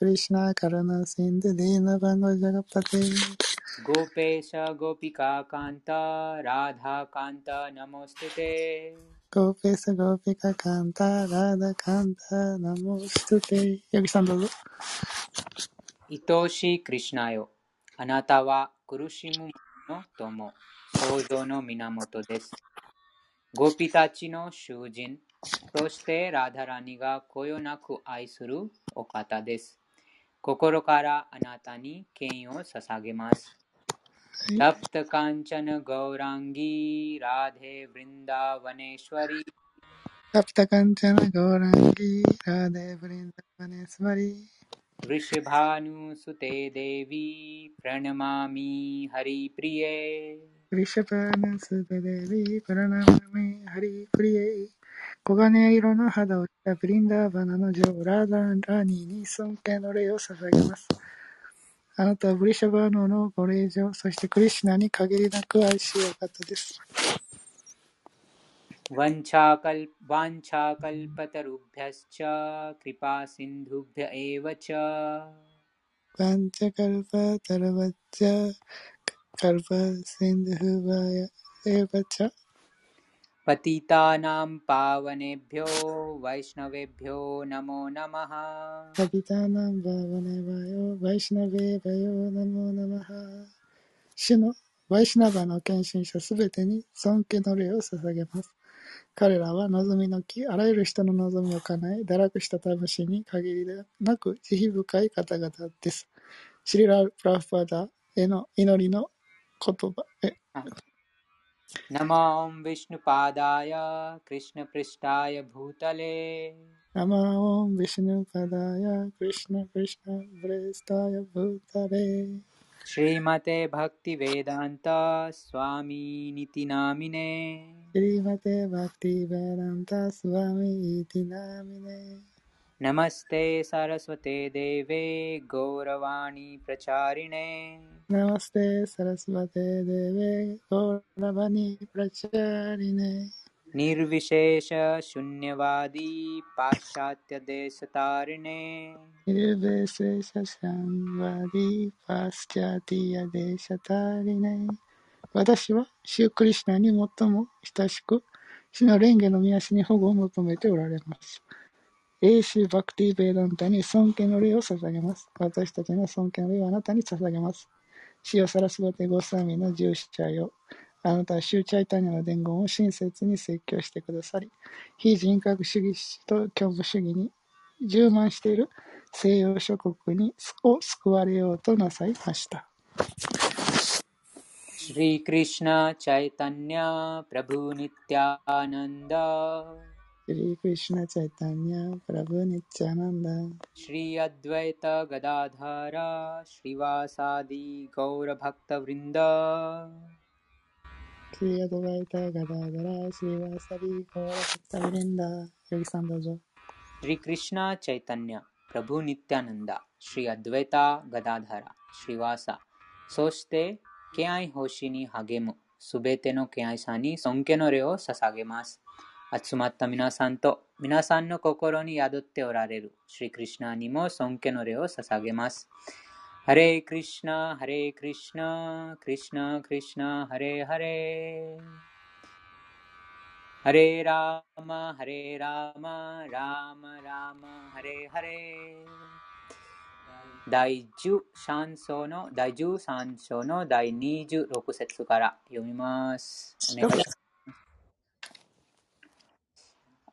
कृष्णा करुणा सिन्धु दीनबन्धु जगत्पते गोपेश गोपिकान्त राधाकान्त नमोऽस्तु ते गोपेश गोपिका कान्ता राधाकान्ता नमोऽस्तु ते ヨギさんどうぞ。愛しいクリシュナよ。あなたは苦しむ者の友、創造の源です。ゴピたちの囚人、そしてラダラニがこよなく愛する お方です。心からあなたに敬意を捧げます。तप्त कांचन गौरांगी राधे वृंदावनेश्वरी तप्त कांचन गौरांगी राधे वृंदावनेश्वरी वृषभानुसुते देवी प्रणमामि हरिप्रिये वृषभानुसुते देवी प्रणमामि 黄金色の肌をしたブリンダーバナの女王ラーダン・ラーニーに尊敬の礼を捧げます。あなたはブリシャバーノのご令嬢、そしてクリシュナに限りなく愛しよう方です。वाञ्छाकल्पतरुभ्यश्च कृपासिन्धुभ्य एव च वाञ्छकल्पतरुभ्यश्च कल्पसिन्धुभ्य एव च पतितानां पावनेभ्यो वैष्णवेभ्यो नमो नमः पतितानां पावनेभ्यो वैष्णवेभ्यो नमो नमः 主のワイシナバの献身者すべてに尊敬の礼を捧げます。彼らは望みの木、あらゆる人の望みを叶え、堕落した魂に限りなく慈悲深い方々です。シリラ・プラファダへの祈りの言葉へ。 नमो विष्णुपादाय कृष्णपृष्ठाय भूतले। नमो विष्णुपदाय कृष्णपृष्ठपृष्ठाय भूतले। श्रीमते भक्तिवेदान्त स्वामीनिति नामिने। श्रीमते भक्तिवेदान्त स्वामीति नामिने। नमस्ते सरस्वते देवे गौरवाणी प्रचारिणे नमस्ते सरस्वते देवे गौरवाणी प्रचारिणे निर्विशेष शून्यवादी पाश्चात्य देशतारिणे निर्विशेष शून्यवादी पाश्चात्य देशतारिणे 私は、シュークリシナに最も親しく、死の蓮華の見足に保護を求めておられます。 英州バクティベイダンタに尊敬の礼を捧げます。私たちの尊敬の礼をあなたに捧げます。死をさらすばてごさみの従者よ。あなたは宗チャイタニアの伝言を親切に説教してくださり、非人格主義と虚無主義に充満している西洋諸国にを救われようとなさいました。श्री कृष्ण चैतन्य प्रभु नित्यानंद श्री कृष्ण चैतन्य प्रभु नित्यानंद श्री अद्वैत गदाधारा श्रीवासादि गौरभक्तवृन्द श्री अद्वैत गदाधरा श्रीवासादि गौरभक्तवृन्द एक संदोजो श्री कृष्ण चैतन्य प्रभु नित्यानंदा શ્રી અદ્વૈતા ગદાધારા શ્રીવાસા સોચતે ક્યાંય હોશીની હાગેમો સુબે તેનો ક્યાંય સાની સોંકેનો રેઓ સસાગે માસ 集まった皆さんと皆さんの心に宿っておられるシリクリシナにも尊敬の礼を捧げます。ハレークリシナ、ハレークリシナ、クリシナ、クリシナ、ハレハレ。ハレラーマ、ハレラーマ、ラーマ、ラーマ、ハレハレ。第13章の第13章の第26節から読みます。お願いします。あ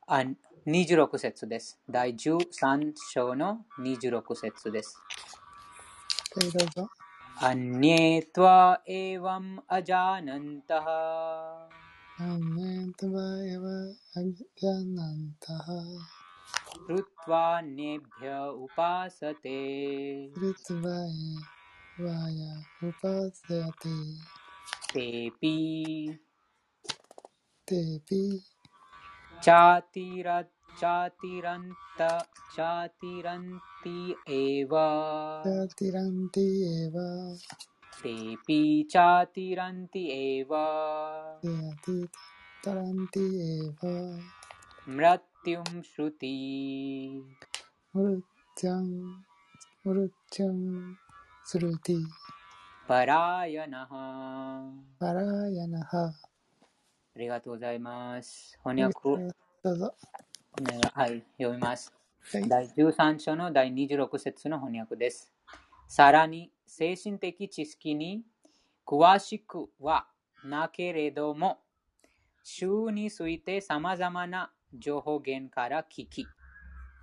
26節です。第13章の26節です。どうぞ。अन्ये त्वा एवम् अजानन्तः अन्ये त्वा एव अजानन्तः कृत्वान्येभ्य उपासते कृत्वाय उपासते तेऽपि तेऽपि चातिर चातिरन्त चातिरन्ति एव। चातिरन्त्येव तेऽपि चातिरन्ति एव। मृत्युं श्रुति। मृत्यं मृत्यं श्रुति। परायणः। परायणः। ありがとうございます。翻訳、おどうぞ。願いはい、読みます。はい。第13章の第26節の翻訳です。さらに、精神的知識に詳しくはなけれども、週について様々な情報源から聞き、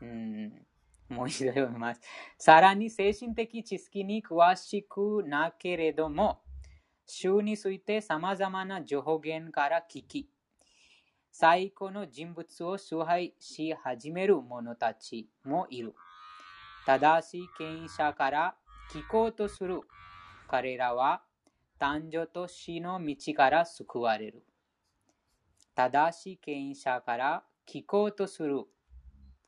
うんもう一度読みます。さらに、精神的知識に詳しくなけれども、週について様々な情報源から聞き、最高の人物を崇拝し始める者たちもいる。正しい権威者から聞こうとする彼らは誕生と死の道から救われる。正しい権威者から聞こうとする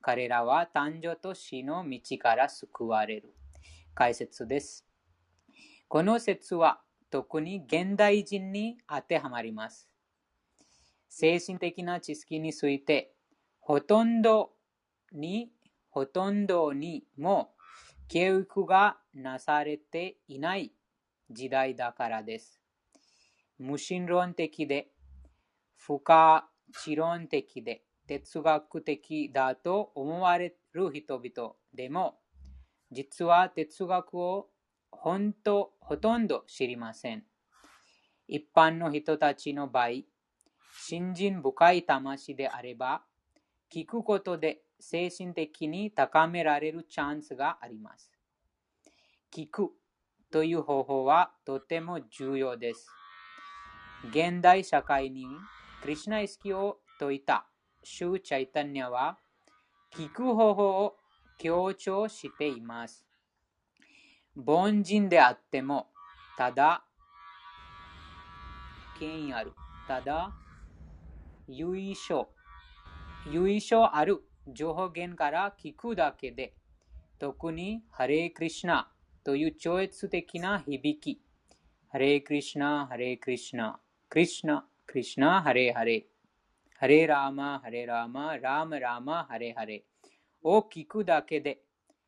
彼らは誕生と死の道から救われる。解説です。この説は特に現代人に当てはまります。精神的な知識について、ほとんどに、ほとんどにも教育がなされていない時代だからです。無神論的で、不可知論的で、哲学的だと思われる人々でも、実は哲学を本当ほとんど知りません。一般の人たちの場合、信心深い魂であれば、聞くことで精神的に高められるチャンスがあります。聞くという方法はとても重要です。現代社会にクリシナ意識を説いたシュー・チャイタニャは、聞く方法を強調しています。凡人であっても、ただ、権威ある。ただ、由緒、由緒ある。情報源から聞くだけで、特にハレークリシナという超越的な響き、ハレークリシナ、ハレークリシナ、クリシナ、クリシナ、ハレーハレー、ハレーラーマ、ハレーラーマ、ラーマラーマ、ハレーハレー。を聞くだけで、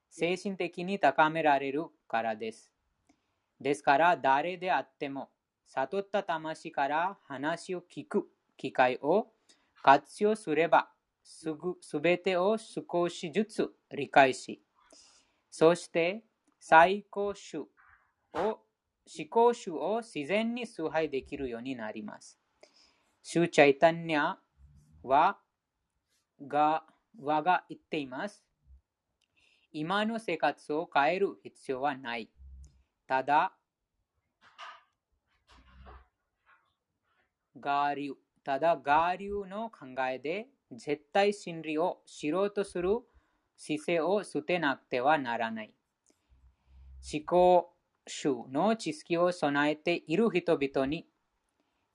精神的に高められるからです。ですから、誰であっても、悟った魂から話を聞く機会を活用すれば、すぐすべてを少しずつ理解し、そして最高種を思考種を自然に崇拝できるようになります。シュチャイタンニャはが我が言っています。今の生活を変える必要はない。ただ、我流、ただ我流の考えで絶対真理を知ろうとする姿勢を捨てなくてはならない。思考集の知識を備えている人々に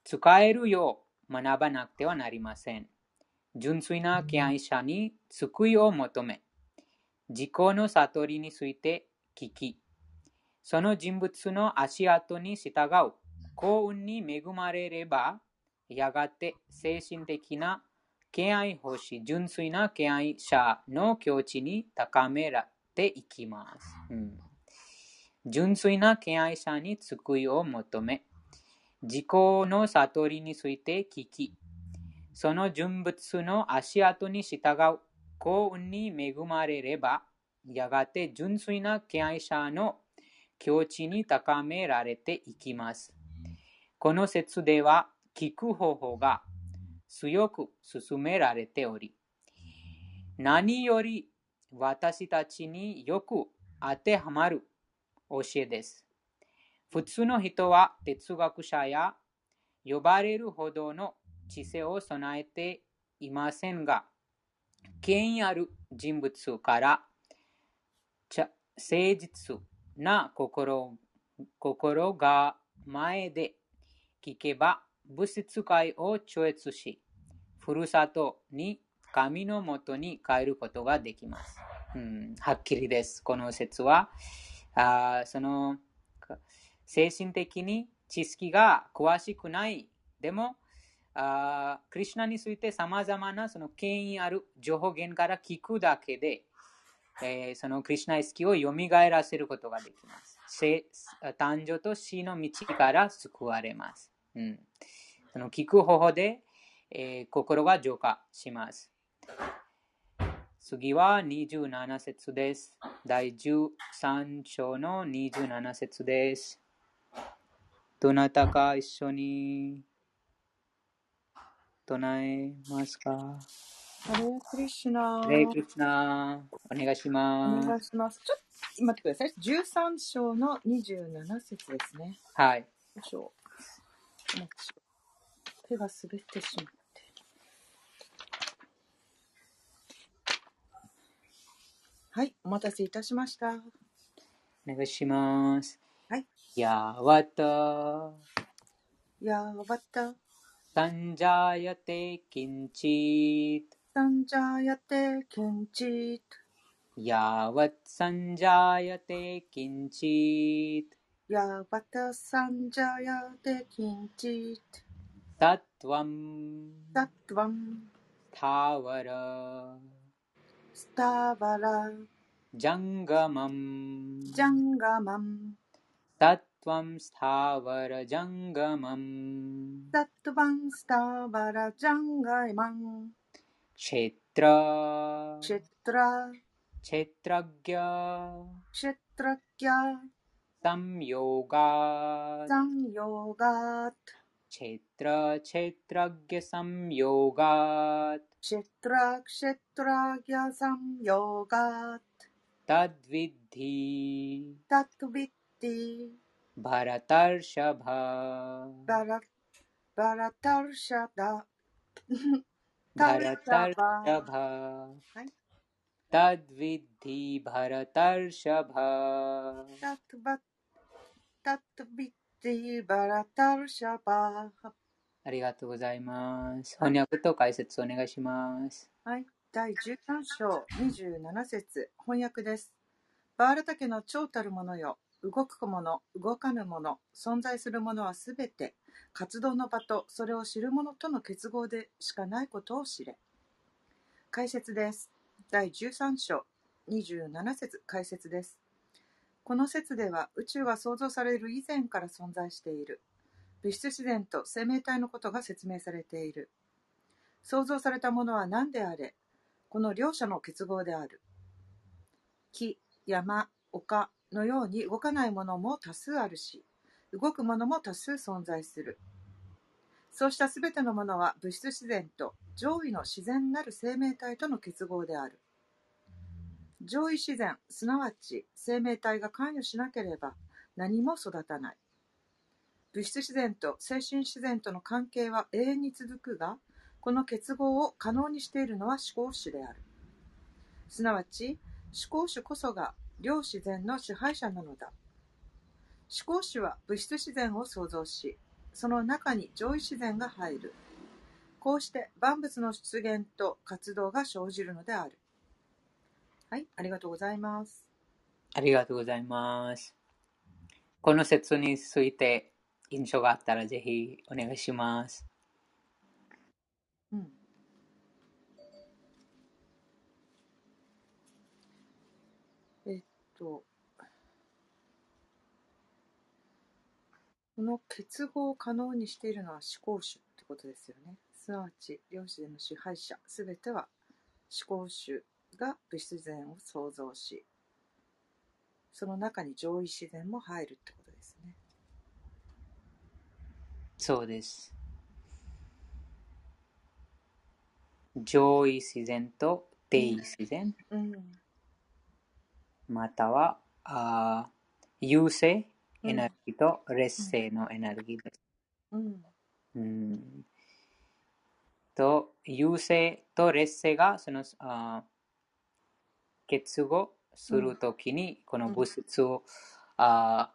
使えるよう学ばなくてはなりません。純粋な敬愛者に救いを求め、自己の悟りについて聞き、その人物の足跡に従う幸運に恵まれれば、やがて精神的な敬愛欲しい純粋な敬愛者の境地に高められていきます。うん純粋な敬愛者に救いを求め、自己の悟りについて聞き、その人物の足跡に従う幸運に恵まれれば、やがて純粋な敬愛者の境地に高められていきます。この説では、聞く方法が強く進められており、何より私たちによく当てはまる教えです。普通の人は哲学者や呼ばれるほどの知性を備えていませんが、権威ある人物から誠実な心心が前で聞けば物質界を超越し、ふるさとに神のもとに帰ることができます。うん、はっきりです。この説は、あその精神的に知識が詳しくない。でも、あクリュナについて様々なその権威ある情報源から聞くだけで、えーそのクリュナ意識を蘇らせることができます。せ誕生と死の道から救われます。うん、その聞く方法で、えー心が浄化します。次は27節です。第13章の27節です。どなたか一緒に唱えますかハレークリシュナハレークリシュナお願いしおます。願いします。ちょっと待ってください。13章の27節ですね。はい。よいしょ。手が滑ってしまって。はい、お待たせいたしました。お願いします。はい。やわた、やわた सञ्जायते किञ्चित्। सञ्जायते किञ्चित्। यावत् सञ्जायते किञ्चित्। यावत् सञ्जायते किञ्चित्। तत्त्वं तत्त्वं स्थावर। स्थावर। जङ्गमम् जङ्गमम्। त्वं स्थावरजङ्गमम्। तत्त्वं स्थावरजङ्गमम्। क्षेत्र। क्षेत्र। क्षेत्रज्ञ। क्षेत्रज्ञत्रज्ञायोगा संयोगात्। क्षेत्र क्षेत्रज्ञ संयोगात्। क्षेत्र क्षेत्रज्ञ संयोगात्। तद्विद्धि। तद्विद्धि। バラタルシャバーバラバラタルシャダバラタルシャバー、はい、タッドゥィッディバラタルシャバータッドゥバタッドゥッディバラタルシャバーありがとうございます翻訳と解説お願いしますはい第13章27節。翻訳です。バーラタケの超たるものよ動くもの、動かぬもの、存在するものはすべて、活動の場とそれを知る者との結合でしかないことを知れ。解説です。第13章27節解説です。この説では宇宙は創造される以前から存在している。物質自然と生命体のことが説明されている。創造されたものは何であれ、この両者の結合である。木、山、丘のように動かないものも多数あるし、動くものも多数存在する。そうしたすべてのものは物質自然と上位の自然なる生命体との結合である。上位自然、すなわち生命体が関与しなければ何も育たない。物質自然と精神自然との関係は永遠に続くが、この結合を可能にしているのは思考主である。すなわち、思考主こそが両自然の支配者なのだ。思考主は物質自然を創造し、その中に上位自然が入る。こうして万物の出現と活動が生じるのである。はい、ありがとうございます。ありがとうございます。この説について印象があったらぜひお願いします。うん。えっと、この結合を可能にしているのは思考主ってことですよね。すなわち、両自然の支配者、すべては思考主が物質自然を創造し、その中に上位自然も入るってことですね。そうです。上位自然と低位自然、うん。またはあー優勢エネルギーと劣勢のエネルギーです。うん。うんと、優勢と劣勢がそのあー結合するときに、この物質を、あ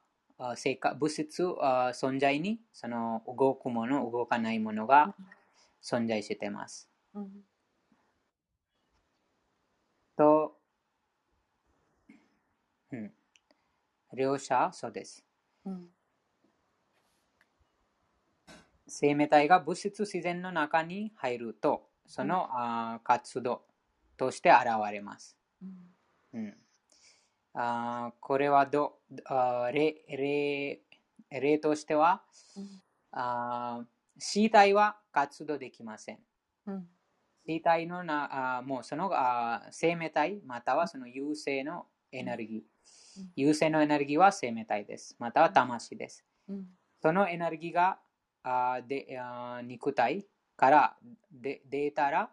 生活物質あー存在にその動くもの、動かないものが存在しています。うん。と、うん、両者そうです。うん。生命体が物質自然の中に入ると、その、あー活動として現れます。うん。うんあーこれはどあー例例例としては、うんあー死体は活動できません。うん死体のなあーもうそのあー生命体またはその有性のエネルギー。うん有性のエネルギーは生命体です。または魂です。うんそのエネルギーがあーであー肉体からで出たら、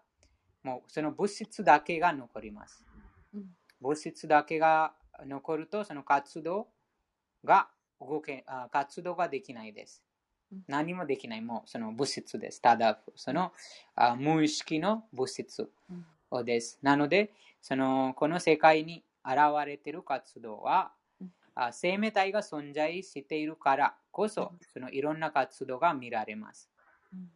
もうその物質だけが残ります。うん物質だけが残ると、その活動が動けあ活動ができないですうん。何もできない、もうその物質です。ただ、そのあ無意識の物質うんです。なので、そのこの世界に現れている活動はうん、あ生命体が存在しているからこそうん、そのいろんな活動が見られます。うん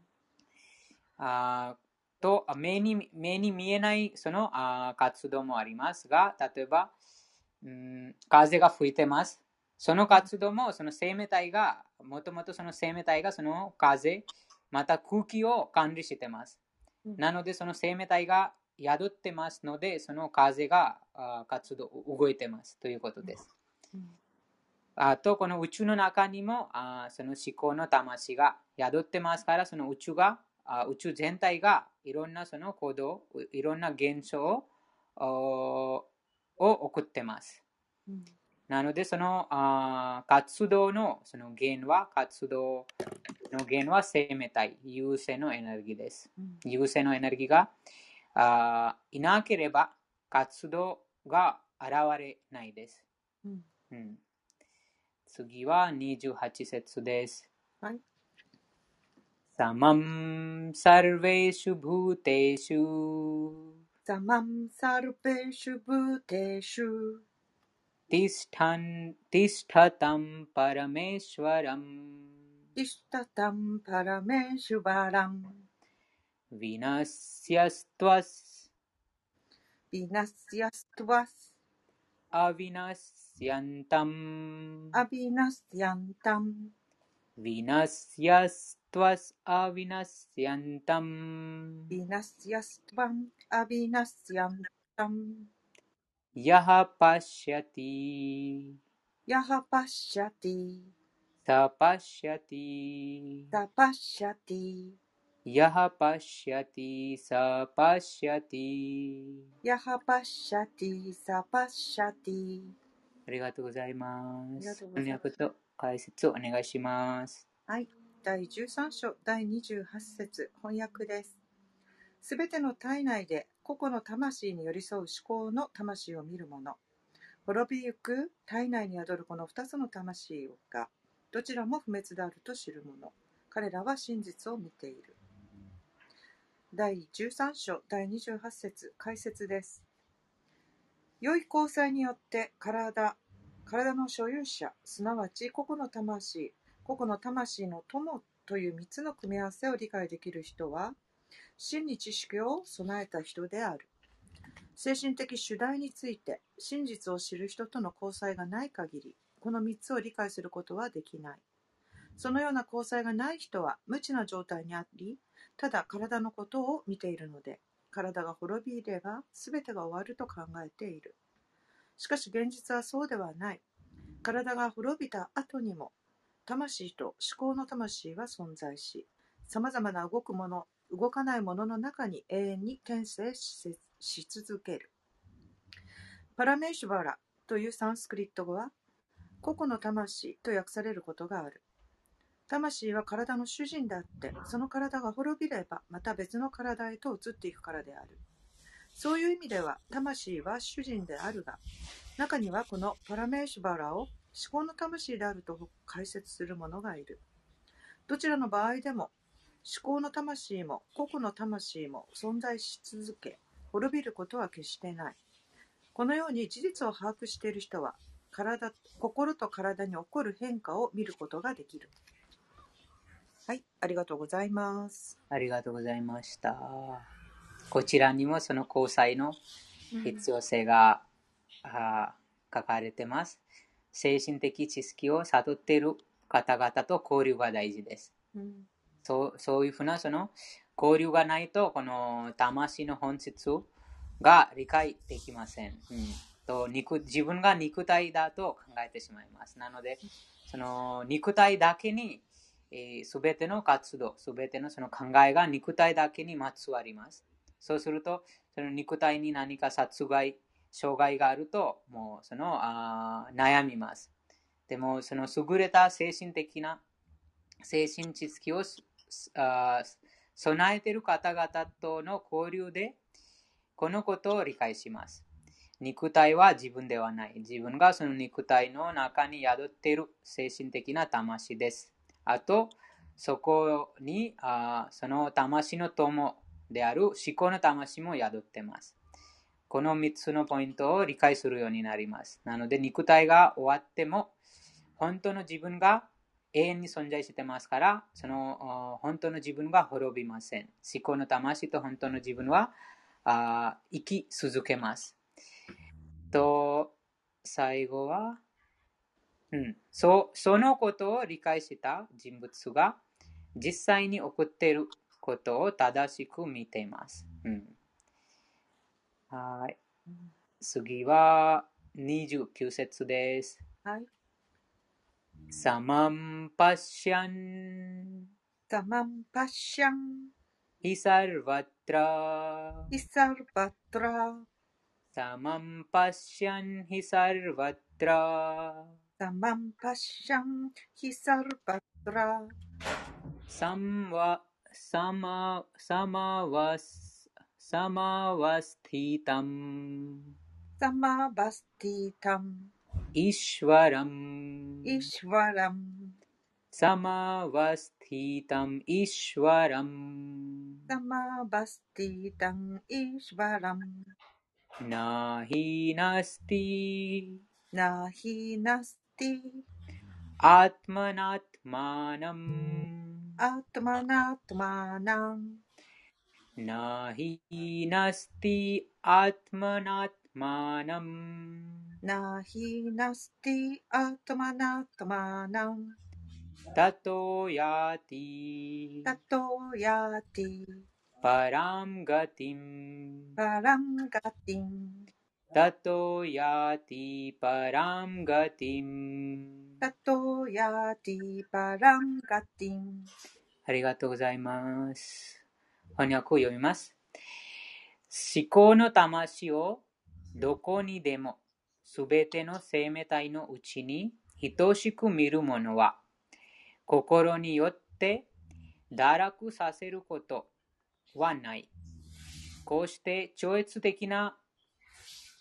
あーと目に目に見えないそのあー活動もありますが、例えば、うん、風が吹いてます。その活動もその生命体が、もともとその生命体がその風、また空気を管理してます。うんなので、その生命体が宿ってますので、その風が活動、動いてますということです。うんあと、この宇宙の中にもあーその思考の魂が宿ってますから、その宇宙が、あ宇宙全体がいろんなその行動、いろんな現象を送ってます。うんなので、そのあー活動のその源は、活動の源は生命体、有性のエネルギーです。うん有性のエネルギーがあーいなければ活動が現れないです。うんうん、次は28節です。はい。 समं सर्वेषु भूतेषु ザマンサルペシュブテシュ तिष्ठन् तिष्ठतं परमेश्वरम् イシ विनश्यस्त्वस् विनश्यस्त्वस् अविनश्यन्तम् अविनश्यन्तम् विनश्यस्त्वस् अविनश्यन्तम् विनश्यस्त्वम् अविनश्यन्तम् यः पश्यति। यः पश्यति। स पश्यति। स पश्यति। यः पश्यति स पश्यति ヤハパシャティサパシャティありがとうございまありがすとうございます翻訳と解説をお願いしますはい。第13章第28節翻訳です。すべての体内で個々の魂に寄り添う思考の魂を見る者。滅びゆく体内に宿るこの2つの魂がどちらも不滅であると知る者。彼らは真実を見ている。 第13章第28節解説です。良い交際によって体、体の所有者、すなわち個々の魂、個々の魂の友という3つの組み合わせを理解できる人は、真に知識を備えた人である。精神的主題について真実を知る人との交際がない限り、この3つを理解することはできない。そのような交際がない人は無知な状態にあり、ただ体のことを見ているので、体が滅びれば全てが終わると考えている。しかし現実はそうではない。体が滅びた後にも、魂と思考の魂は存在し、さまざまな動くもの、動かないものの中に永遠に転生しし続ける。パラメーシュバラというサンスクリット語は、個々の魂と訳されることがある。魂は体の主人であって、その体が滅びれば、また別の体へと移っていくからである。そういう意味では、魂は主人であるが、中にはこのパラメーシュバラを思考の魂であると解説する者がいる。どちらの場合でも、思考の魂も個々の魂も存在し続け、滅びることは決してない。このように事実を把握している人は、体心と体に起こる変化を見ることができる。はい、ありがとうございます。ありがとうございました。こちらにもその交際の必要性が、あー書かれてます。精神的知識を悟っている方々と交流が大事です。うん。そうそういうふうなその交流がないとこの魂の本質が理解できません、うん。と肉自分が肉体だと考えてしまいます。なので、その肉体だけに、えー、ての活動、すべてのその考えが肉体だけにまつわります。そうすると、その肉体に何か殺害、障害があると、もうそのあ悩みます。でも、その優れた精神的な精神知識をあ備えている方々との交流で、このことを理解します。肉体は自分ではない。自分がその肉体の中に宿っている精神的な魂です。あと、そこにあその魂の友である思考の魂も宿ってます。この3つのポイントを理解するようになります。なので、肉体が終わっても、本当の自分が永遠に存在してますから、その本当の自分が滅びません。思考の魂と本当の自分はあ生き続けます。と、最後は、うん、そそのことを理解した人物が実際に起こっていることを正しく見ています。うん、はい。次は29節です。はい。サマンパシャン。サマンパシャン。イサルバトラ。イサルバトラ。サマンパシャン。イサルバトラ。सम समवस् समवस्थितम् समवस्थितम् ईश्वरम् ईश्वरम् समवस्थितम् ईश्वरम् समवस्थितम् ईश्वरम् न हि नास्ति न हि नास्ति आत्मनात्मानम्। आत्मनात्मानम्। न हि नास्ति आत्मनात्मानम्। न हि नास्ति आत्मनात्मानम्। ततो याति। ततो याति। परां गतिं परां गतिं ततो याति परां गतिं ततो याति परां गतिम् ありがとうございます。翻訳を読みます。思考の魂をどこにでもすべての生命体のうちに等しく見るものは心によって堕落させることはない。こうして超越的な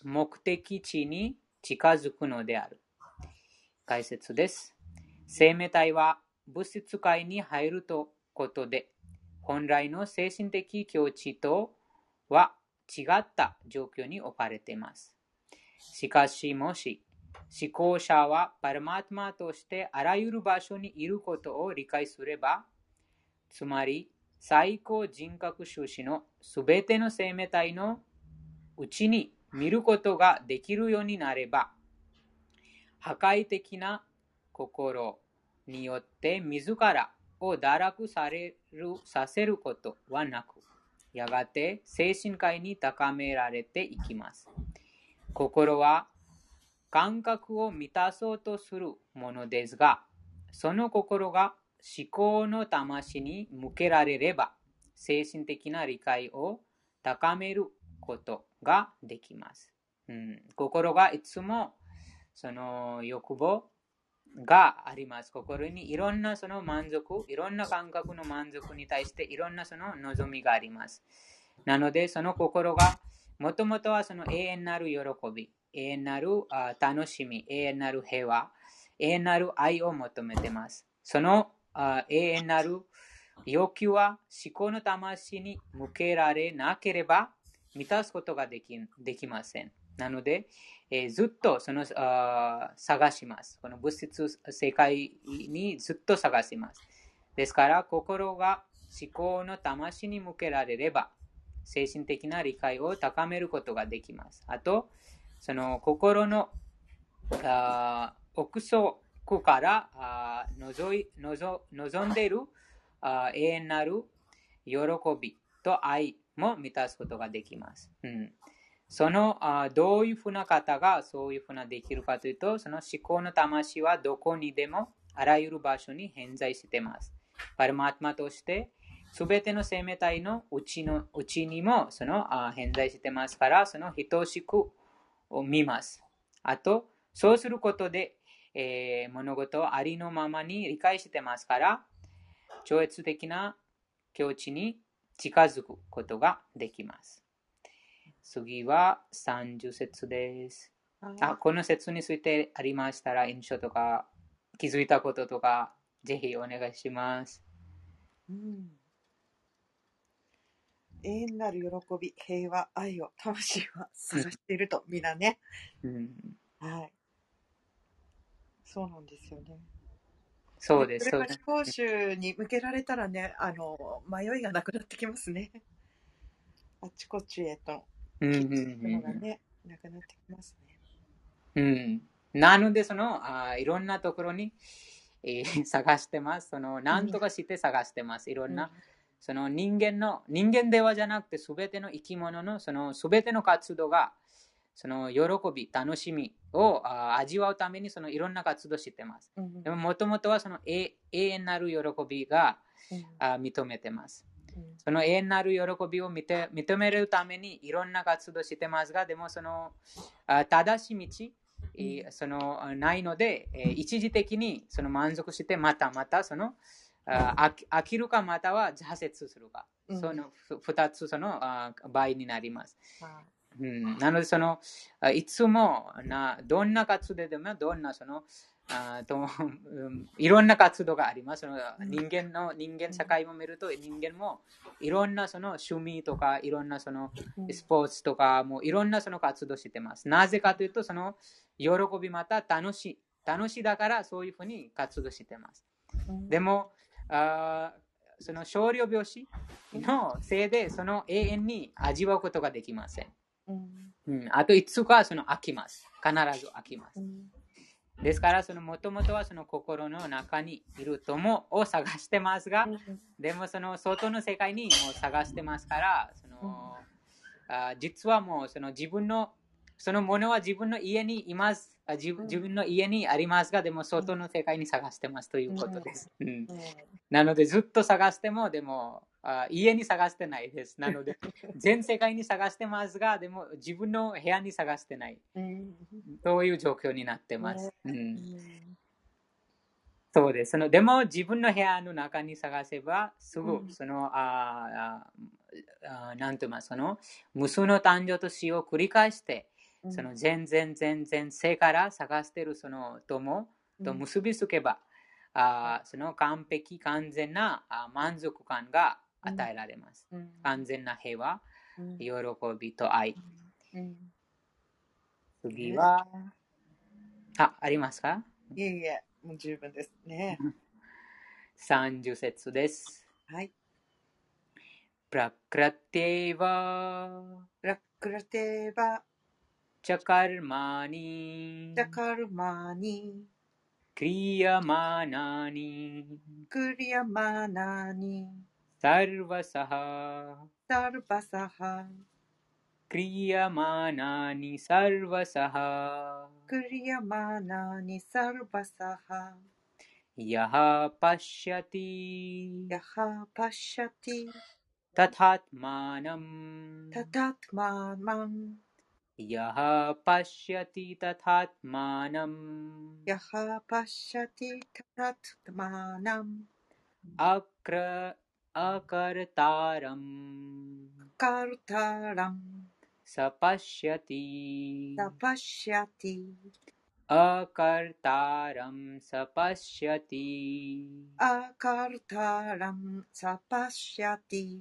目的地に近づくのである。解説です。生命体は物質界に入るとことで、本来の精神的境地とは違った状況に置かれています。しかし、もし思考者はパラマートマとしてあらゆる場所にいることを理解すれば、つまり最高人格種子のすべての生命体のうちに見ることができるようになれば、破壊的な心によって自らを堕落されるさせることはなく、やがて精神界に高められていきます。心は感覚を満たそうとするものですが、その心が思考の魂に向けられれば、精神的な理解を高めることができます。うん、心がいつもその欲望があります。心にいろんなその満足、いろんな感覚の満足に対していろんなその望みがあります。なので、その心がもともとはその永遠なる喜び、永遠なる楽しみ、永遠なる平和、永遠なる愛を求めています。その永遠なる要求は思考の魂に向けられなければ満たすことができできません。なので、えー、ずっとそのあ探します。この物質世界にずっと探します。ですから、心が思考の魂に向けられれば、精神的な理解を高めることができます。あと、その心のあ奥底からあ望い望んでいる永遠なる喜びと愛も満たすことができます。うん、そのあどういうふうな方がそういうふうなできるかというと、その思考の魂はどこにでもあらゆる場所に偏在しています。パルマートマとして、すべての生命体のうちのうちにもそのあ偏在してますから、その等しくを見ます。あと、そうすることで、えー物事をありのままに理解してますから、超越的な境地に近づくことができます。次は30節です。あこの説についてありましたら、印象とか気づいたこととか、ぜひお願いします。うん永遠なる喜び、平和、愛を魂は探していると、みんなね。うん、はい。そうなんですよね。そうです。そうですが思考集に向けられたらね、あの、迷いがなくなってきますね。あっちこっちへと、うんうんうんがね、なくなってきますね。うん、なので、そのあいろんなところに、えー 探してます。その何とかして探してます。いろんな、その人間の、人間ではじゃなくて、すべての生き物の、そのすべての活動が、その喜び、楽しみをあ味わうために、そのいろんな活動してます。うんでも、もともとはその永永遠なる喜びがうん。あ認めてます。うん。その永遠なる喜びを見て認めるためにいろんな活動してますが、でもそのあ正しい道、えーそのあないので、えー一時的にその満足して、またまたそのあ飽きるかまたは挫折するか、うん。そのふ二つそのあ場合になります。はうん、なのでその、あいつもなどんな活動でもどんなそのあと、うんいろんな活動があります。そのうん人間の人間社会も見ると人間もいろんなその趣味とかいろんなそのいスポーツとかもいろんなその活動してます。なぜかというとその喜びまた楽しい。楽しいだからそういうふうに活動してます。うんでも、あーその少量病死のせいでその永遠に味わうことができません。うん。うん、あといつかその飽きます。必ず飽きます。う。ん。ですから、そのもともとはその心の中にいる友を探してますが、でもその外の世界にもう探してますから、そのあ実はもうその自分のそのものは自分の家にいます。あ自分。自分の家にありますが、でも外の世界に探してますということです。うん。うん。なのでずっと探しても、でもあ家に探してないです。なので 全世界に探してますが、でも自分の部屋に探してない。うんそういう状況になってます。う、うんんそうです。そのでも自分の部屋の中に探せば、すぐ、うんその、あーあーなんて言いますその、無数の誕生と死を繰り返して、その全然全然生から探しているその友と結びつけば、あーその完璧、完全なあ満足感が与えられます。うん、全な平和、うん、喜びと愛。次は、あ、ありますか？いえいえ、もう十分ですね。30節です。はい。プラクラテーバプラクラテーバチャカルマニーチャカルマニークリアマナニクリアマナニ सर्वसः सर्वसः क्रियमाणानि सर्वसः। क्रियमाणानि सर्वसः। यः पश्यति। यः पश्यति। तथात्मानं तथात्मानं यः पश्यति तथात्मानं यः पश्यति तथात्मानम्। अक्र अकर्तारम् カルタラン स पश्यति サパシャティ अकर्तारं स पश्यति アカルタランサパシャティ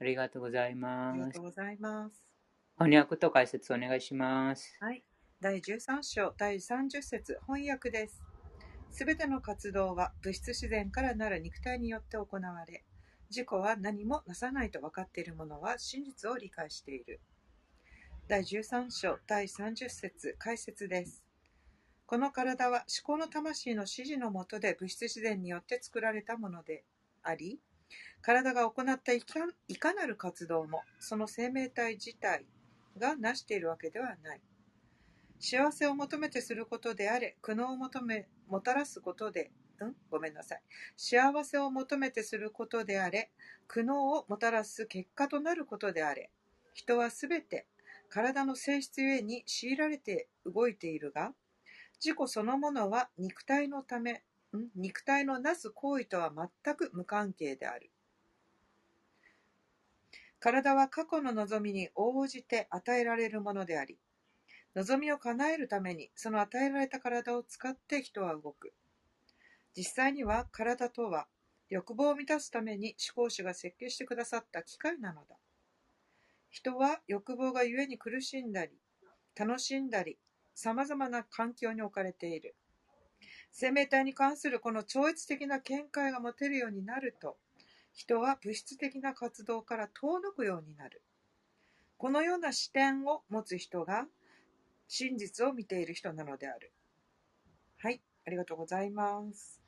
ありがとうございありますがと。うございます。翻訳と解説お願いします。はい。第13章第30節翻訳です。すべての活動は物質自然からなる肉体によって行われ、 自己は何もなさないと分かっている者は真実を理解している。第13章第30節解説です。この体は思考の魂の指示のもとで物質自然によって作られたものであり、体が行ったいかなる活動もその生命体自体がなしているわけではない。幸せを求めてすることであれ、苦悩を求め、もたらすことで、ん？ごめんなさい。幸せを求めてすることであれ、苦悩をもたらす結果となることであれ、人はすべて体の性質ゆえに強いられて動いているが、自己そのものは肉体のため、ん？肉体のなす行為とは全く無関係である。体は過去の望みに応じて与えられるものであり、望みを叶えるためにその与えられた体を使って人は動く。実際には体とは欲望を満たすために思考主が設計してくださった機械なのだ。人は欲望がゆえに苦しんだり、楽しんだり、様々な環境に置かれている。生命体に関するこの超越的な見解が持てるようになると、人は物質的な活動から遠のくようになる。このような視点を持つ人が真実を見ている人なのである。はい、ありがとうございます。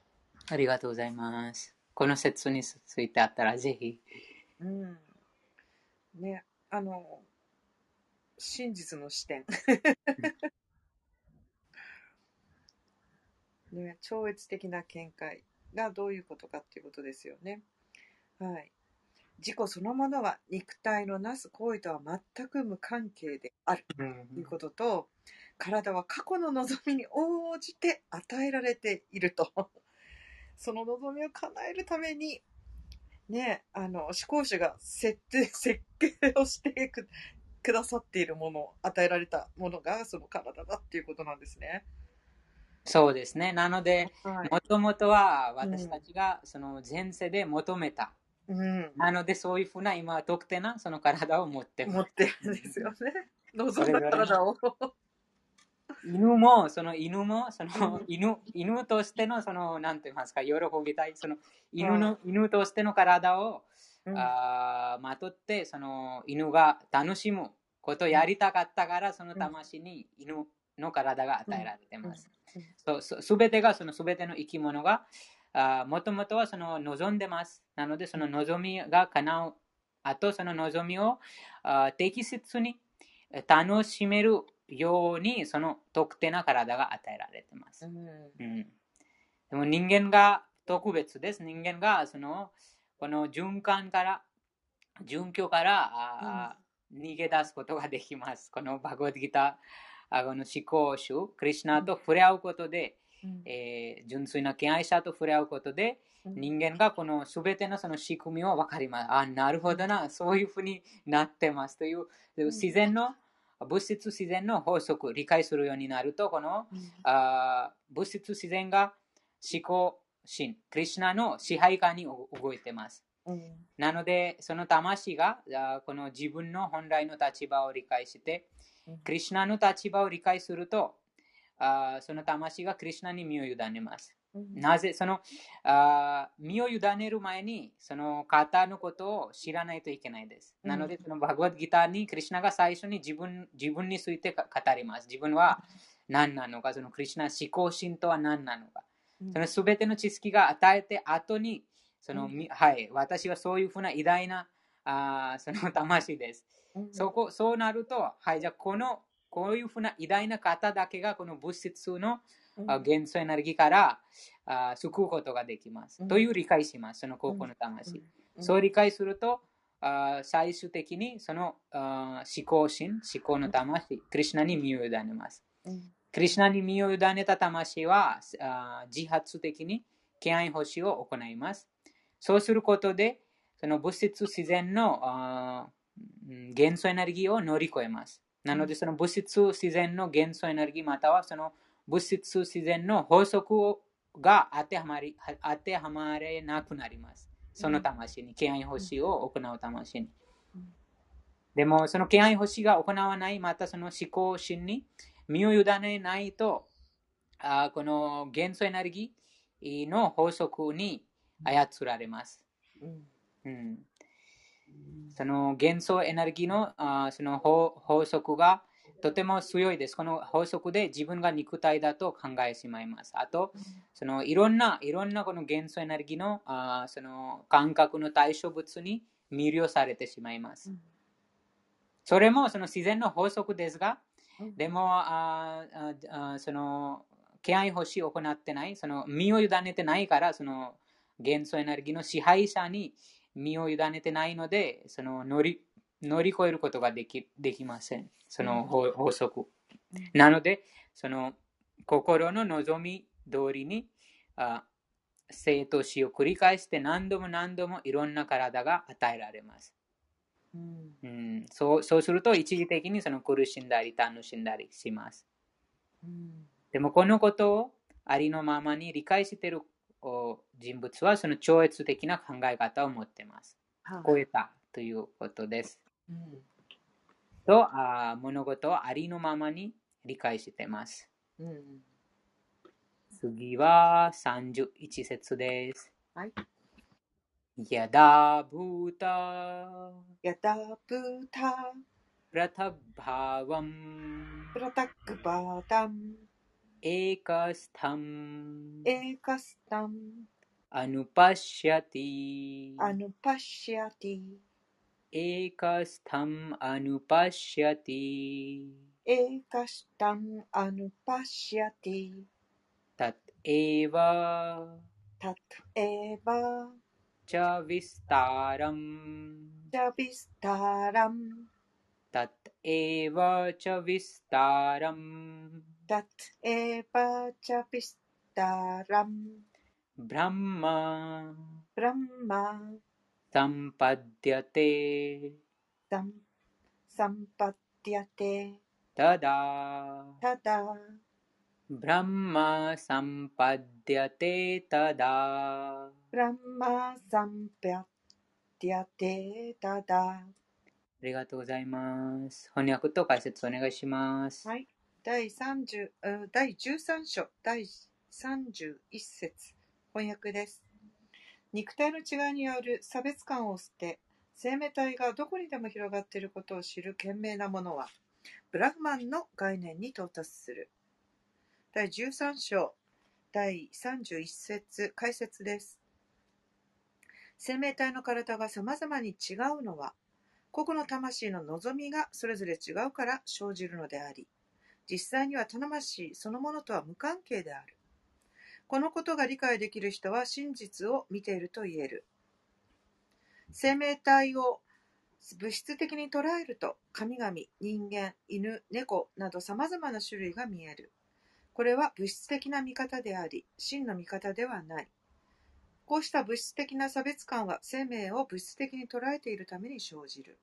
ありがとうございます。この説についてあったらぜひ。うん。ね、あの、真実の視点。ね、超越的な見解がどういうことかっていうことですよね。はい。自己そのものは肉体のなす行為とは全く無関係であるということと、体は過去の望みに応じて与えられていると。その望みを叶えるために、ね、あの、思考主が設定、設計をしてくくださっているもの、与えられたものがその体だっていうことなんですね。そうですね。なので、はい。もともとは私たちがその前世で求めた。うん。なので、そういうふうな今、特定なその体を持って。持ってるんですよね。望んだ体を。犬も、その犬も、そのうん犬犬としての、その、なんて言いますか、喜びたい、その犬の、犬としての体を、うんあーまとって、その犬が楽しむことをやりたかったから、その魂に犬の体が与えられてます。そうすすべてが、そのすべての生き物が、もともとはその望んでます。なので、その望みが叶う。あと、その望みをあー適切にえ楽しめるように、その特定な体が与えられてます。うん。うん、でも人間が特別です。人間がそのこの循環から、循環からあー逃げ出すことができます。このバグワッドギター、あこの思考主、クリシナと触れ合うことで、うん。えー純粋な敬愛者と触れ合うことで、うん。人間がこの全てのその仕組みを分かります。あ、なるほどな、そういうふうになってますという、自然の、物質自然の法則を理解するようになると、このあー物質自然が思考心、クリシナの支配下に動いてます。うんなので、その魂があーこの自分の本来の立場を理解して、うんクリシナの立場を理解すると、あーその魂がクリシナに身を委ねます。うんなぜそのあー身を委ねる前にその方のことを知らないといけないです。うんなので、そのバグワッドギターにクリシナが最初に自分自分についてか語ります。自分は何なのか、そのクリシナ思考心とは何なのか。うんそのすべての知識が与えて後に、その、はい、私はそういうふうな偉大なあーその 魂です。うんそこそうなると、はい、じゃあこの、こういうふうな偉大な方だけがこの物質の元素エネルギーからあ救うことができます。うんという理解します、その高校の魂。うんそう理解すると、あ最終的にそのあ思考心、思考の魂、クリシナに身を委ねます。うんクリシナに身を委ねた魂はあ自発的に敬愛奉仕を行います。そうすることで、その物質自然のあうん元素エネルギーを乗り越えます。なので、その物質自然の元素エネルギーまたはその物質自然の法則をが当てはまりは当てはまれなくなります。その魂に、敬愛奉仕を行う魂にうん。でも、その敬愛奉仕が行わない、またその思考心に身を委ねないと、あこの元素エネルギーの法則に操られます。うんうん、その元素エネルギーのあその法法則がとても強いです。この法則で自分が肉体だと考えてしまいます。あと、そのいろんな、いろんなこの元素エネルギーのあーその感覚の対象物に魅了されてしまいます。それもその自然の法則ですがうん、でも、あああその、気合星を行ってない、その身を委ねてないから、その元素エネルギーの支配者に身を委ねてないので、その乗り乗り越えることができできません。その法法則。なので、その心の望み通りにあ生と死を繰り返して何度も何度もいろんな体が与えられます。うんうん、そうそうすると一時的にその苦しんだり楽しんだりします。うんでもこのことをありのままに理解しているお人物はその超越的な考え方を持っています。はい超えたということです。うんとあー物事をありのままに理解しています。うん次は31節です。はい。やだブータやたぷたプラタバーワン。プラタックバータン。エーカスタムエーカスタン。アヌパシャティ。アヌパシアティ एकस्थम् अनुपश्यति। एकष्टम् अनुपश्यति। तत् एव। तत् एव। च विस्तारम्। च विस्तारम्। तत् एव च विस्तारम्। तत् एव च विस्तारम्। ब्रह्म। ब्रह्म। えばジャビスタラン ब्रह्म ブランマ सम्पद्यते サンサンパティアテ तदा ただ ब्रह्म सम्पद्यते तदा ブランマサンパティアテただありがとうございます。翻訳と解説お願いします。はい。第30うん第13章第31節翻訳です。 肉体の違いによる差別感を捨て、生命体がどこにでも広がっていることを知る賢明な者は、ブラフマンの概念に到達する。第13章第31節解説です。生命体の体が様々に違うのは、個々の魂の望みがそれぞれ違うから生じるのであり、実際には魂そのものとは無関係である。このことが理解できる人は真実を見ていると言える。生命体を物質的に捉えると、神々、人間、犬、猫など様々な種類が見える。これは物質的な見方であり、真の見方ではない。こうした物質的な差別感は生命を物質的に捉えているために生じる。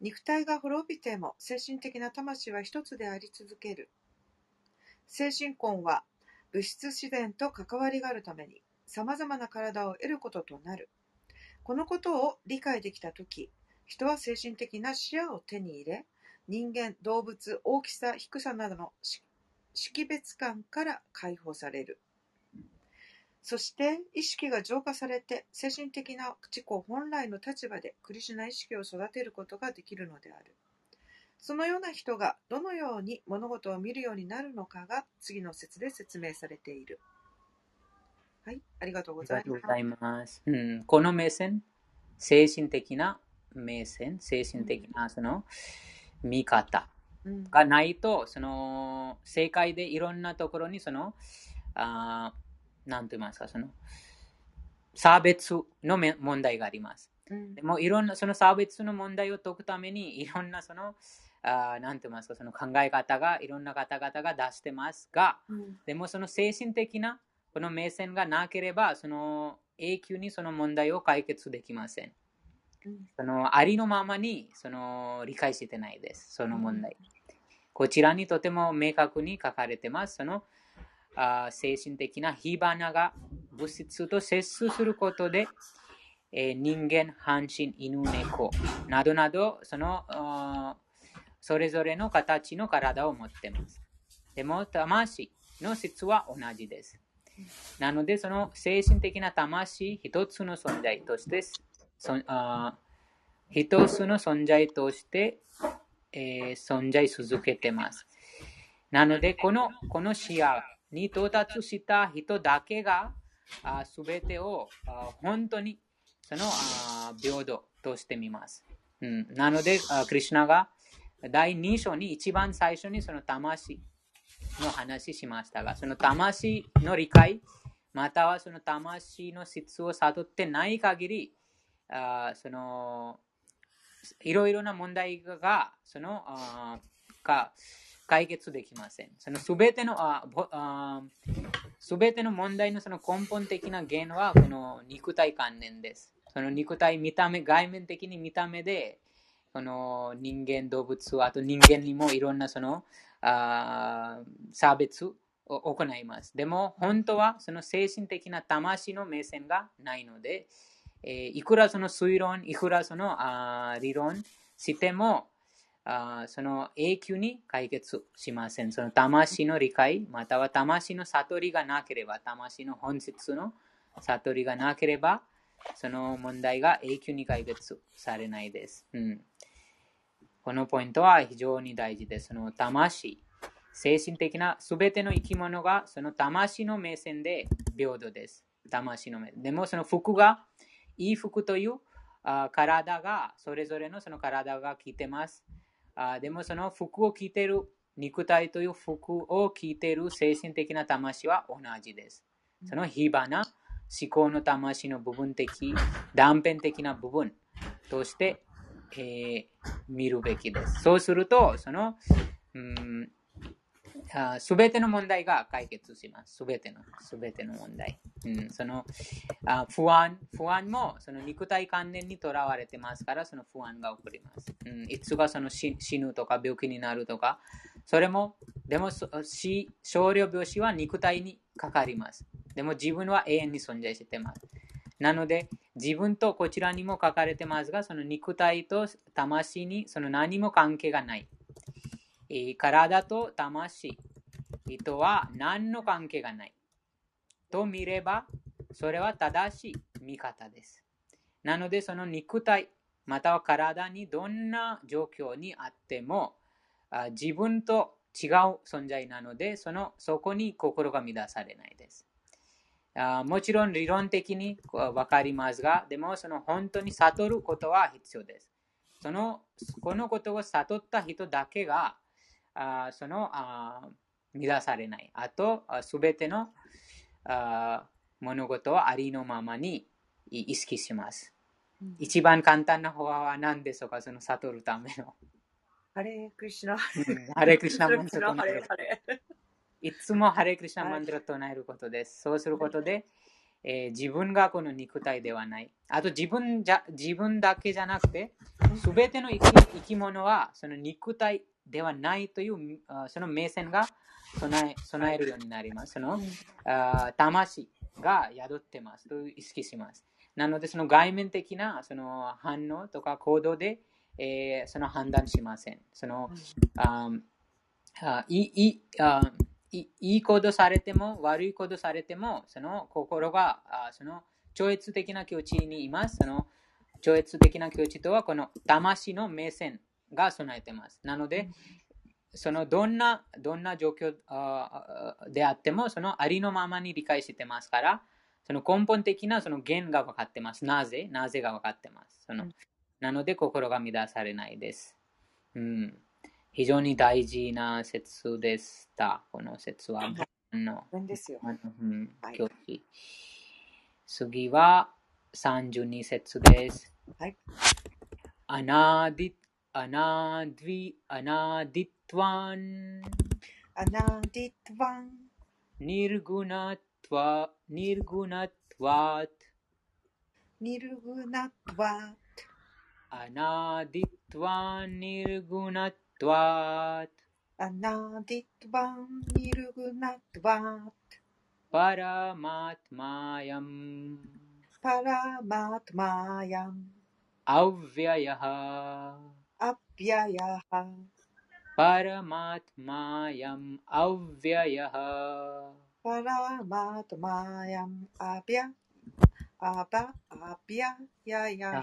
肉体が滅びても精神的な魂は一つであり続ける。精神根は物質自然と関わりがあるために様々な体を得ることとなる。このことを理解できたとき、人は精神的な視野を手に入れ、人間、動物、大きさ、低さなどの識別感から解放される。そして意識が浄化されて精神的な自己本来の立場でクリシュナ意識を育てることができるのである。そのような人がどのように物事を見るようになるのかが次の説で説明されている。はい、ありがとうございます。うん、この目線、精神的な目線、精神的なその見方うんがないと、その世界でいろんなところにその、あーなんと言いますか、その差別のめ問題があります。うんでもいろんなその差別の問題を解くためにいろんなその、あーなんて言いますか、その考え方がいろんな方々が出してますが、うんでもその精神的なこの目線がなければ、その永久にその問題を解決できません。うんそのありのままにその理解してないです、その問題。こちらにとても明確に書かれてます。そのあー精神的な火花が物質と接することで、えー人間、半身、犬、猫などなど、そのそれぞれの形の体を持っています。でも、魂の質は同じです。なので、その精神的な魂一つの存在として、そあ一つの存在として、えー存在続けています。なので、このこの視野に到達した人だけが、すべてを本当にその平等としてみます。うん、なので、クリシュナが第2章に一番最初にその魂の話しましたが、その魂の理解、またはその魂の質を悟ってない限り、あそのいろいろな問題がそのあか解決できません。そのすべてのああすべての問題のその根本的な原因はこの肉体観念です。その肉体、見た目、外面的に見た目で、この人間、動物、あと人間にもいろんなそのあ差別を行います。でも本当はその精神的な魂の目線がないので、えーいくらその推論、いくらそのあ理論しても、あその永久に解決しません。その魂の理解、または魂の悟りがなければ、魂の本質の悟りがなければ、その問題が永久に解決されないです。うん、このポイントは非常に大事です。その魂、精神的なすべての生き物がその魂の目線で平等です。魂の目でもその服が、いい服というあ体が、それぞれのその体が着てます。あでもその服を着てる肉体という服を着ている精神的な魂は同じです。その火花、思考の魂の部分的、断片的な部分として、えー見るべきです。そうすると、その、うんすべての問題が解決します。すべての、すべての問題。うん、そのあ不安、不安もその肉体観念にとらわれてますから、その不安が起こります。うん、いつがその死ぬとか病気になるとか、それも、でもそ死、少量病死は肉体にかかります。でも自分は永遠に存在してます。なので、自分とこちらにも書かれてますが、その肉体と魂にその何も関係がない。えー体と魂とは何の関係がない。と見れば、それは正しい見方です。なので、その肉体、または体にどんな状況にあっても、自分と違う存在なので、そのそこに心が乱されないです。あもちろん理論的にわかりますが、でもその本当に悟ることは必要です。そのこのことを悟った人だけが、あそのあ乱されない。あと、すべてのあ物事はありのままに意識します。うん一番簡単な方法は何でしょうか？その悟るための。ハレークリシュナ。うんハレクリシナマントハ唱えるレーハレー。いつもハレクリシナマントラを唱えることです。そうすることで、えー自分がこの肉体ではない。あと自分じゃ自分だけじゃなくて、すべての生き生き物はその肉体ではないというあその目線が備え備えるようになります。そのあ魂が宿ってますと意識します。なので、その外面的なその反応とか行動で、えーその判断しません。そのああいいいいあいいい行動されても悪い行動されてもその心があその超越的な境地にいます。その超越的な境地とはこの魂の目線が備えてます。なので、そのどんなどんな状況であってもそのありのままに理解してますから、その根本的なその原が分かってます。なぜ？なぜが分かってます。そのうんなので心が乱されないです。うん、非常に大事な説でした。この説は。あのですよ。うんはい次は32節です。はい。अनादि अनादि अनादित्वान् अनादित्वान्、निर्गुणत्वा निर्गुणत्वा निर्गुणत्वा、अनादित्वा निर्गुणत्वात्। अनादित्वा निर्गुणत्वात्। परमात्मायम्। परमात्मायम्। अव्ययः। अव्ययः। परमात्मायम् अव्ययः। परमात्मायम् अव्य अप अव्ययः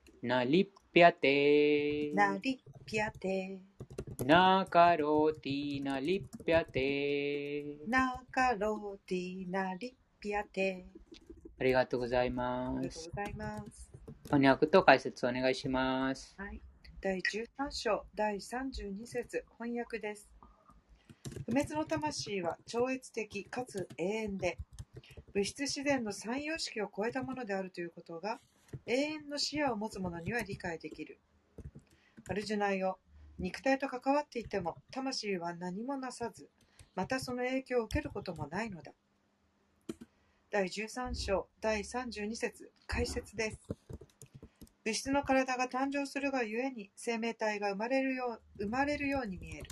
なりっぴゃてなりっぴゃてなかろてぃなりっぴゃてなかろてぃなりっぴゃてありがとうございます。ありがとうございます。翻訳と解説お願いします。はい。第十三章第三十二節翻訳です。不滅の魂は超越的かつ永遠で、物質自然の三様式を超えたものであるということが、永遠の視野を持つ者には理解できる。アルジュナよ肉体と関わっていても魂は何もなさずまたその影響を受けることもないのだ。第13章第32節解説です。物質の体が誕生するがゆえに生命体が生まれるよう生まれるように見える。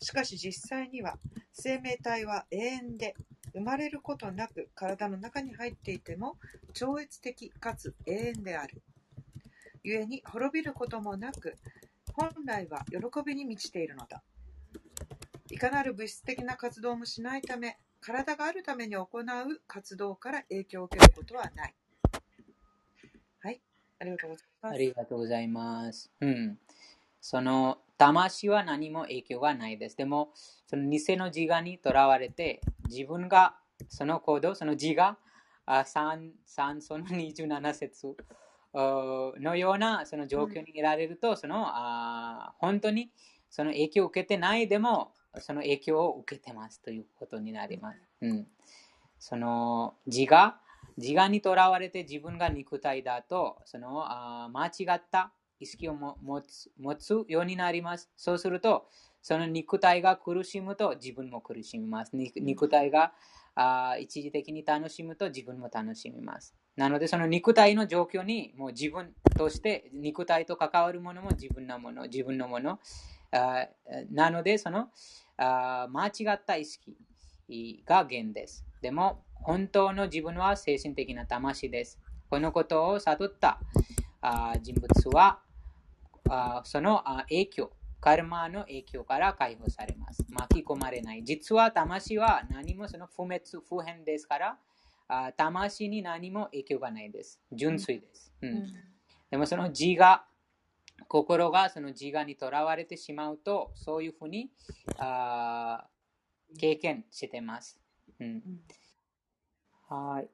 しかし実際には生命体は永遠で生まれることなく体の中に入っていても超越的かつ永遠である。故に滅びることもなく本来は喜びに満ちているのだ。いかなる物質的な活動もしないため体があるために行う活動から影響を受けることはない。はい、ありがとうございます。ありがとうございます。うん。その、魂は何も影響がないです。でも、その偽の自我にとらわれて、自分がその行動、その自我、あ 3, 3その27節あのようなその状況にいられると、そのあ本当にその影響を受けてないでも、その影響を受けてますということになります。うん、その自我、自我にとらわれて自分が肉体だと、そのあ間違った意識をも持つ持つようになります。そうすると、その肉体が苦しむと自分も苦しみます。肉肉体があ一時的に楽しむと自分も楽しみます。なので、その肉体の状況にもう自分として肉体と関わるものも自分のもの、自分のもの。あなので、そのあ間違った意識が原です。でも、本当の自分は精神的な魂です。このことを悟ったあ人物は、あそのあ影響、カルマの影響から解放されます。巻き込まれない。実は魂は何もその不滅、不変ですから、あ魂に何も影響がないです。純粋です。うんうんでもその自我、心がその自我にとらわれてしまうと、そういうふうにあー経験してます。うん、はい。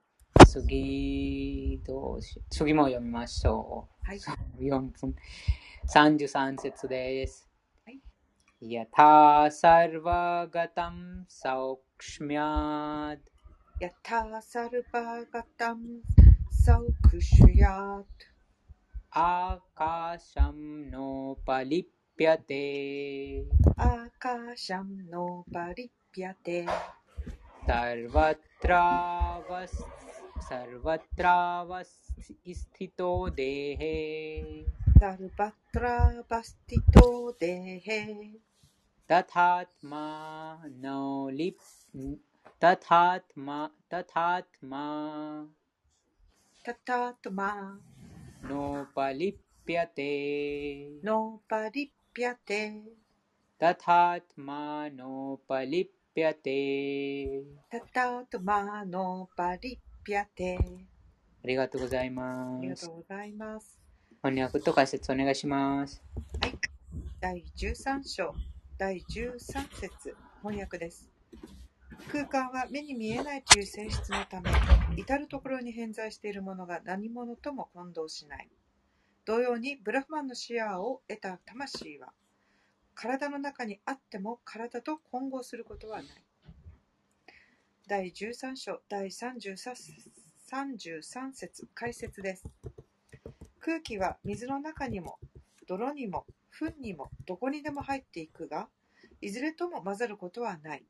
次、どうし、次も読みましょはい、う。4分。33節です。यथा सर्वगतं सौक्ष्म्यात्। यथा सर्वगतं सौक्ष्म्यात्। आकाशं नोपलिप्यते। आकाशं नोपलिप्यते। सर्वत्रावस् सर्वत्रावस्थितो देहे। सर्वत्रावस्थितो देहे। ばたらばすてとでへ तथात्मा नो लिप् तथात्मा तथात्मा たたとま नोपलिप्यते のばりぴゃて तथात्मा नोपलिप्यते たたとまのばりぴゃてありがとうございあますりがと。うございます。翻訳と解説お願いします。第13章 第13節翻訳です。空間は目に見えないという性質のため、至るところに偏在しているものが何者とも混同しない。同様に、ブラフマンの視野を得た魂は、体の中にあっても体と混合することはない。第13章第33 33節解説です。空気は水の中にも泥にも糞にもどこにでも入っていくが、いずれとも混ざることはない。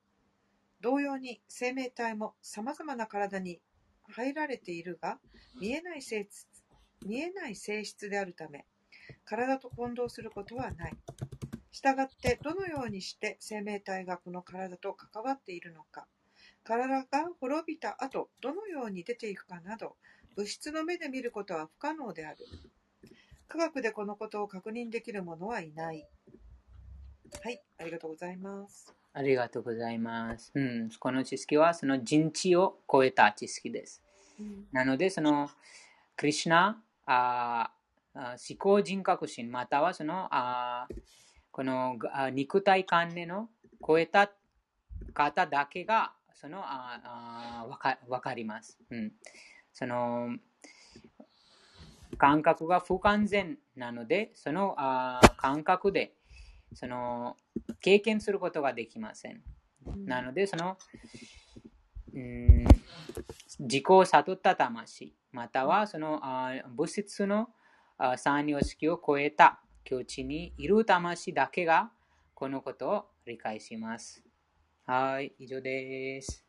同様に生命体も様々な体に入られているが、見えない性質見えない性質であるため、体と混同することはない。したがって、どのようにして生命体がこの体と関わっているのか、体が滅びた後、どのように出ていくかなど、物質の目で見ることは不可能である。科学でこのことを確認できる者はいない。はい、ありがとうございます。ありがとうございます。うん、この知識はその人知を超えた知識です。うんなので、その、クリシュナ、あ思考人格心、またはその、あーこのあー肉体観念の超えた方だけが、その、あーあーわかわかります。うん。その、感覚が不完全なので、そのあー感覚で、その、経験することができません。なので、その、うん自己を悟った魂、またはそのあ物質のあ三様式を超えた境地にいる魂だけがこのことを理解します。はい、以上です。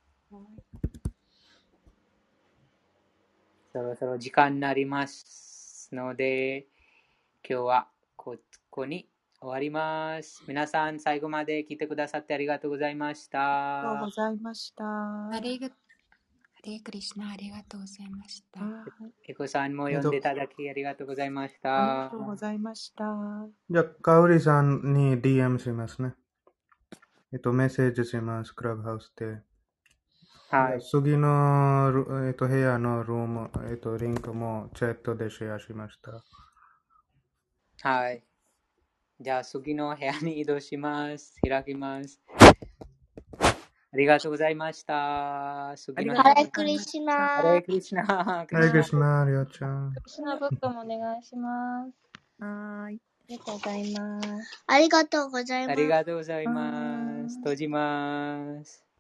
そろそろ時間になりますので、今日はここに終わります。皆さん、最後まで聞いてくださってありがとうございましありがとうたご。ざいました。ありがとうございました。エコさんも読んでいただきありがとうございましありがたと。うございました。じゃあ、かおりさんに DM しますね。えっと、メッセージします、クラブハウスで。はい。次のル、えっと、部屋のルーム、えっと、リンクもチャットでシェアしました。はい。じゃあ、次の部屋に移動します。開きます。ありがとうございました。次の部屋ありがとうハレクリシナハレクリシナ。ハレクリシナ、りょうちゃん。クリシナブックもお願いします。はーい。ありがとうございます。ありがとうございます。ありがとうございます。閉じます。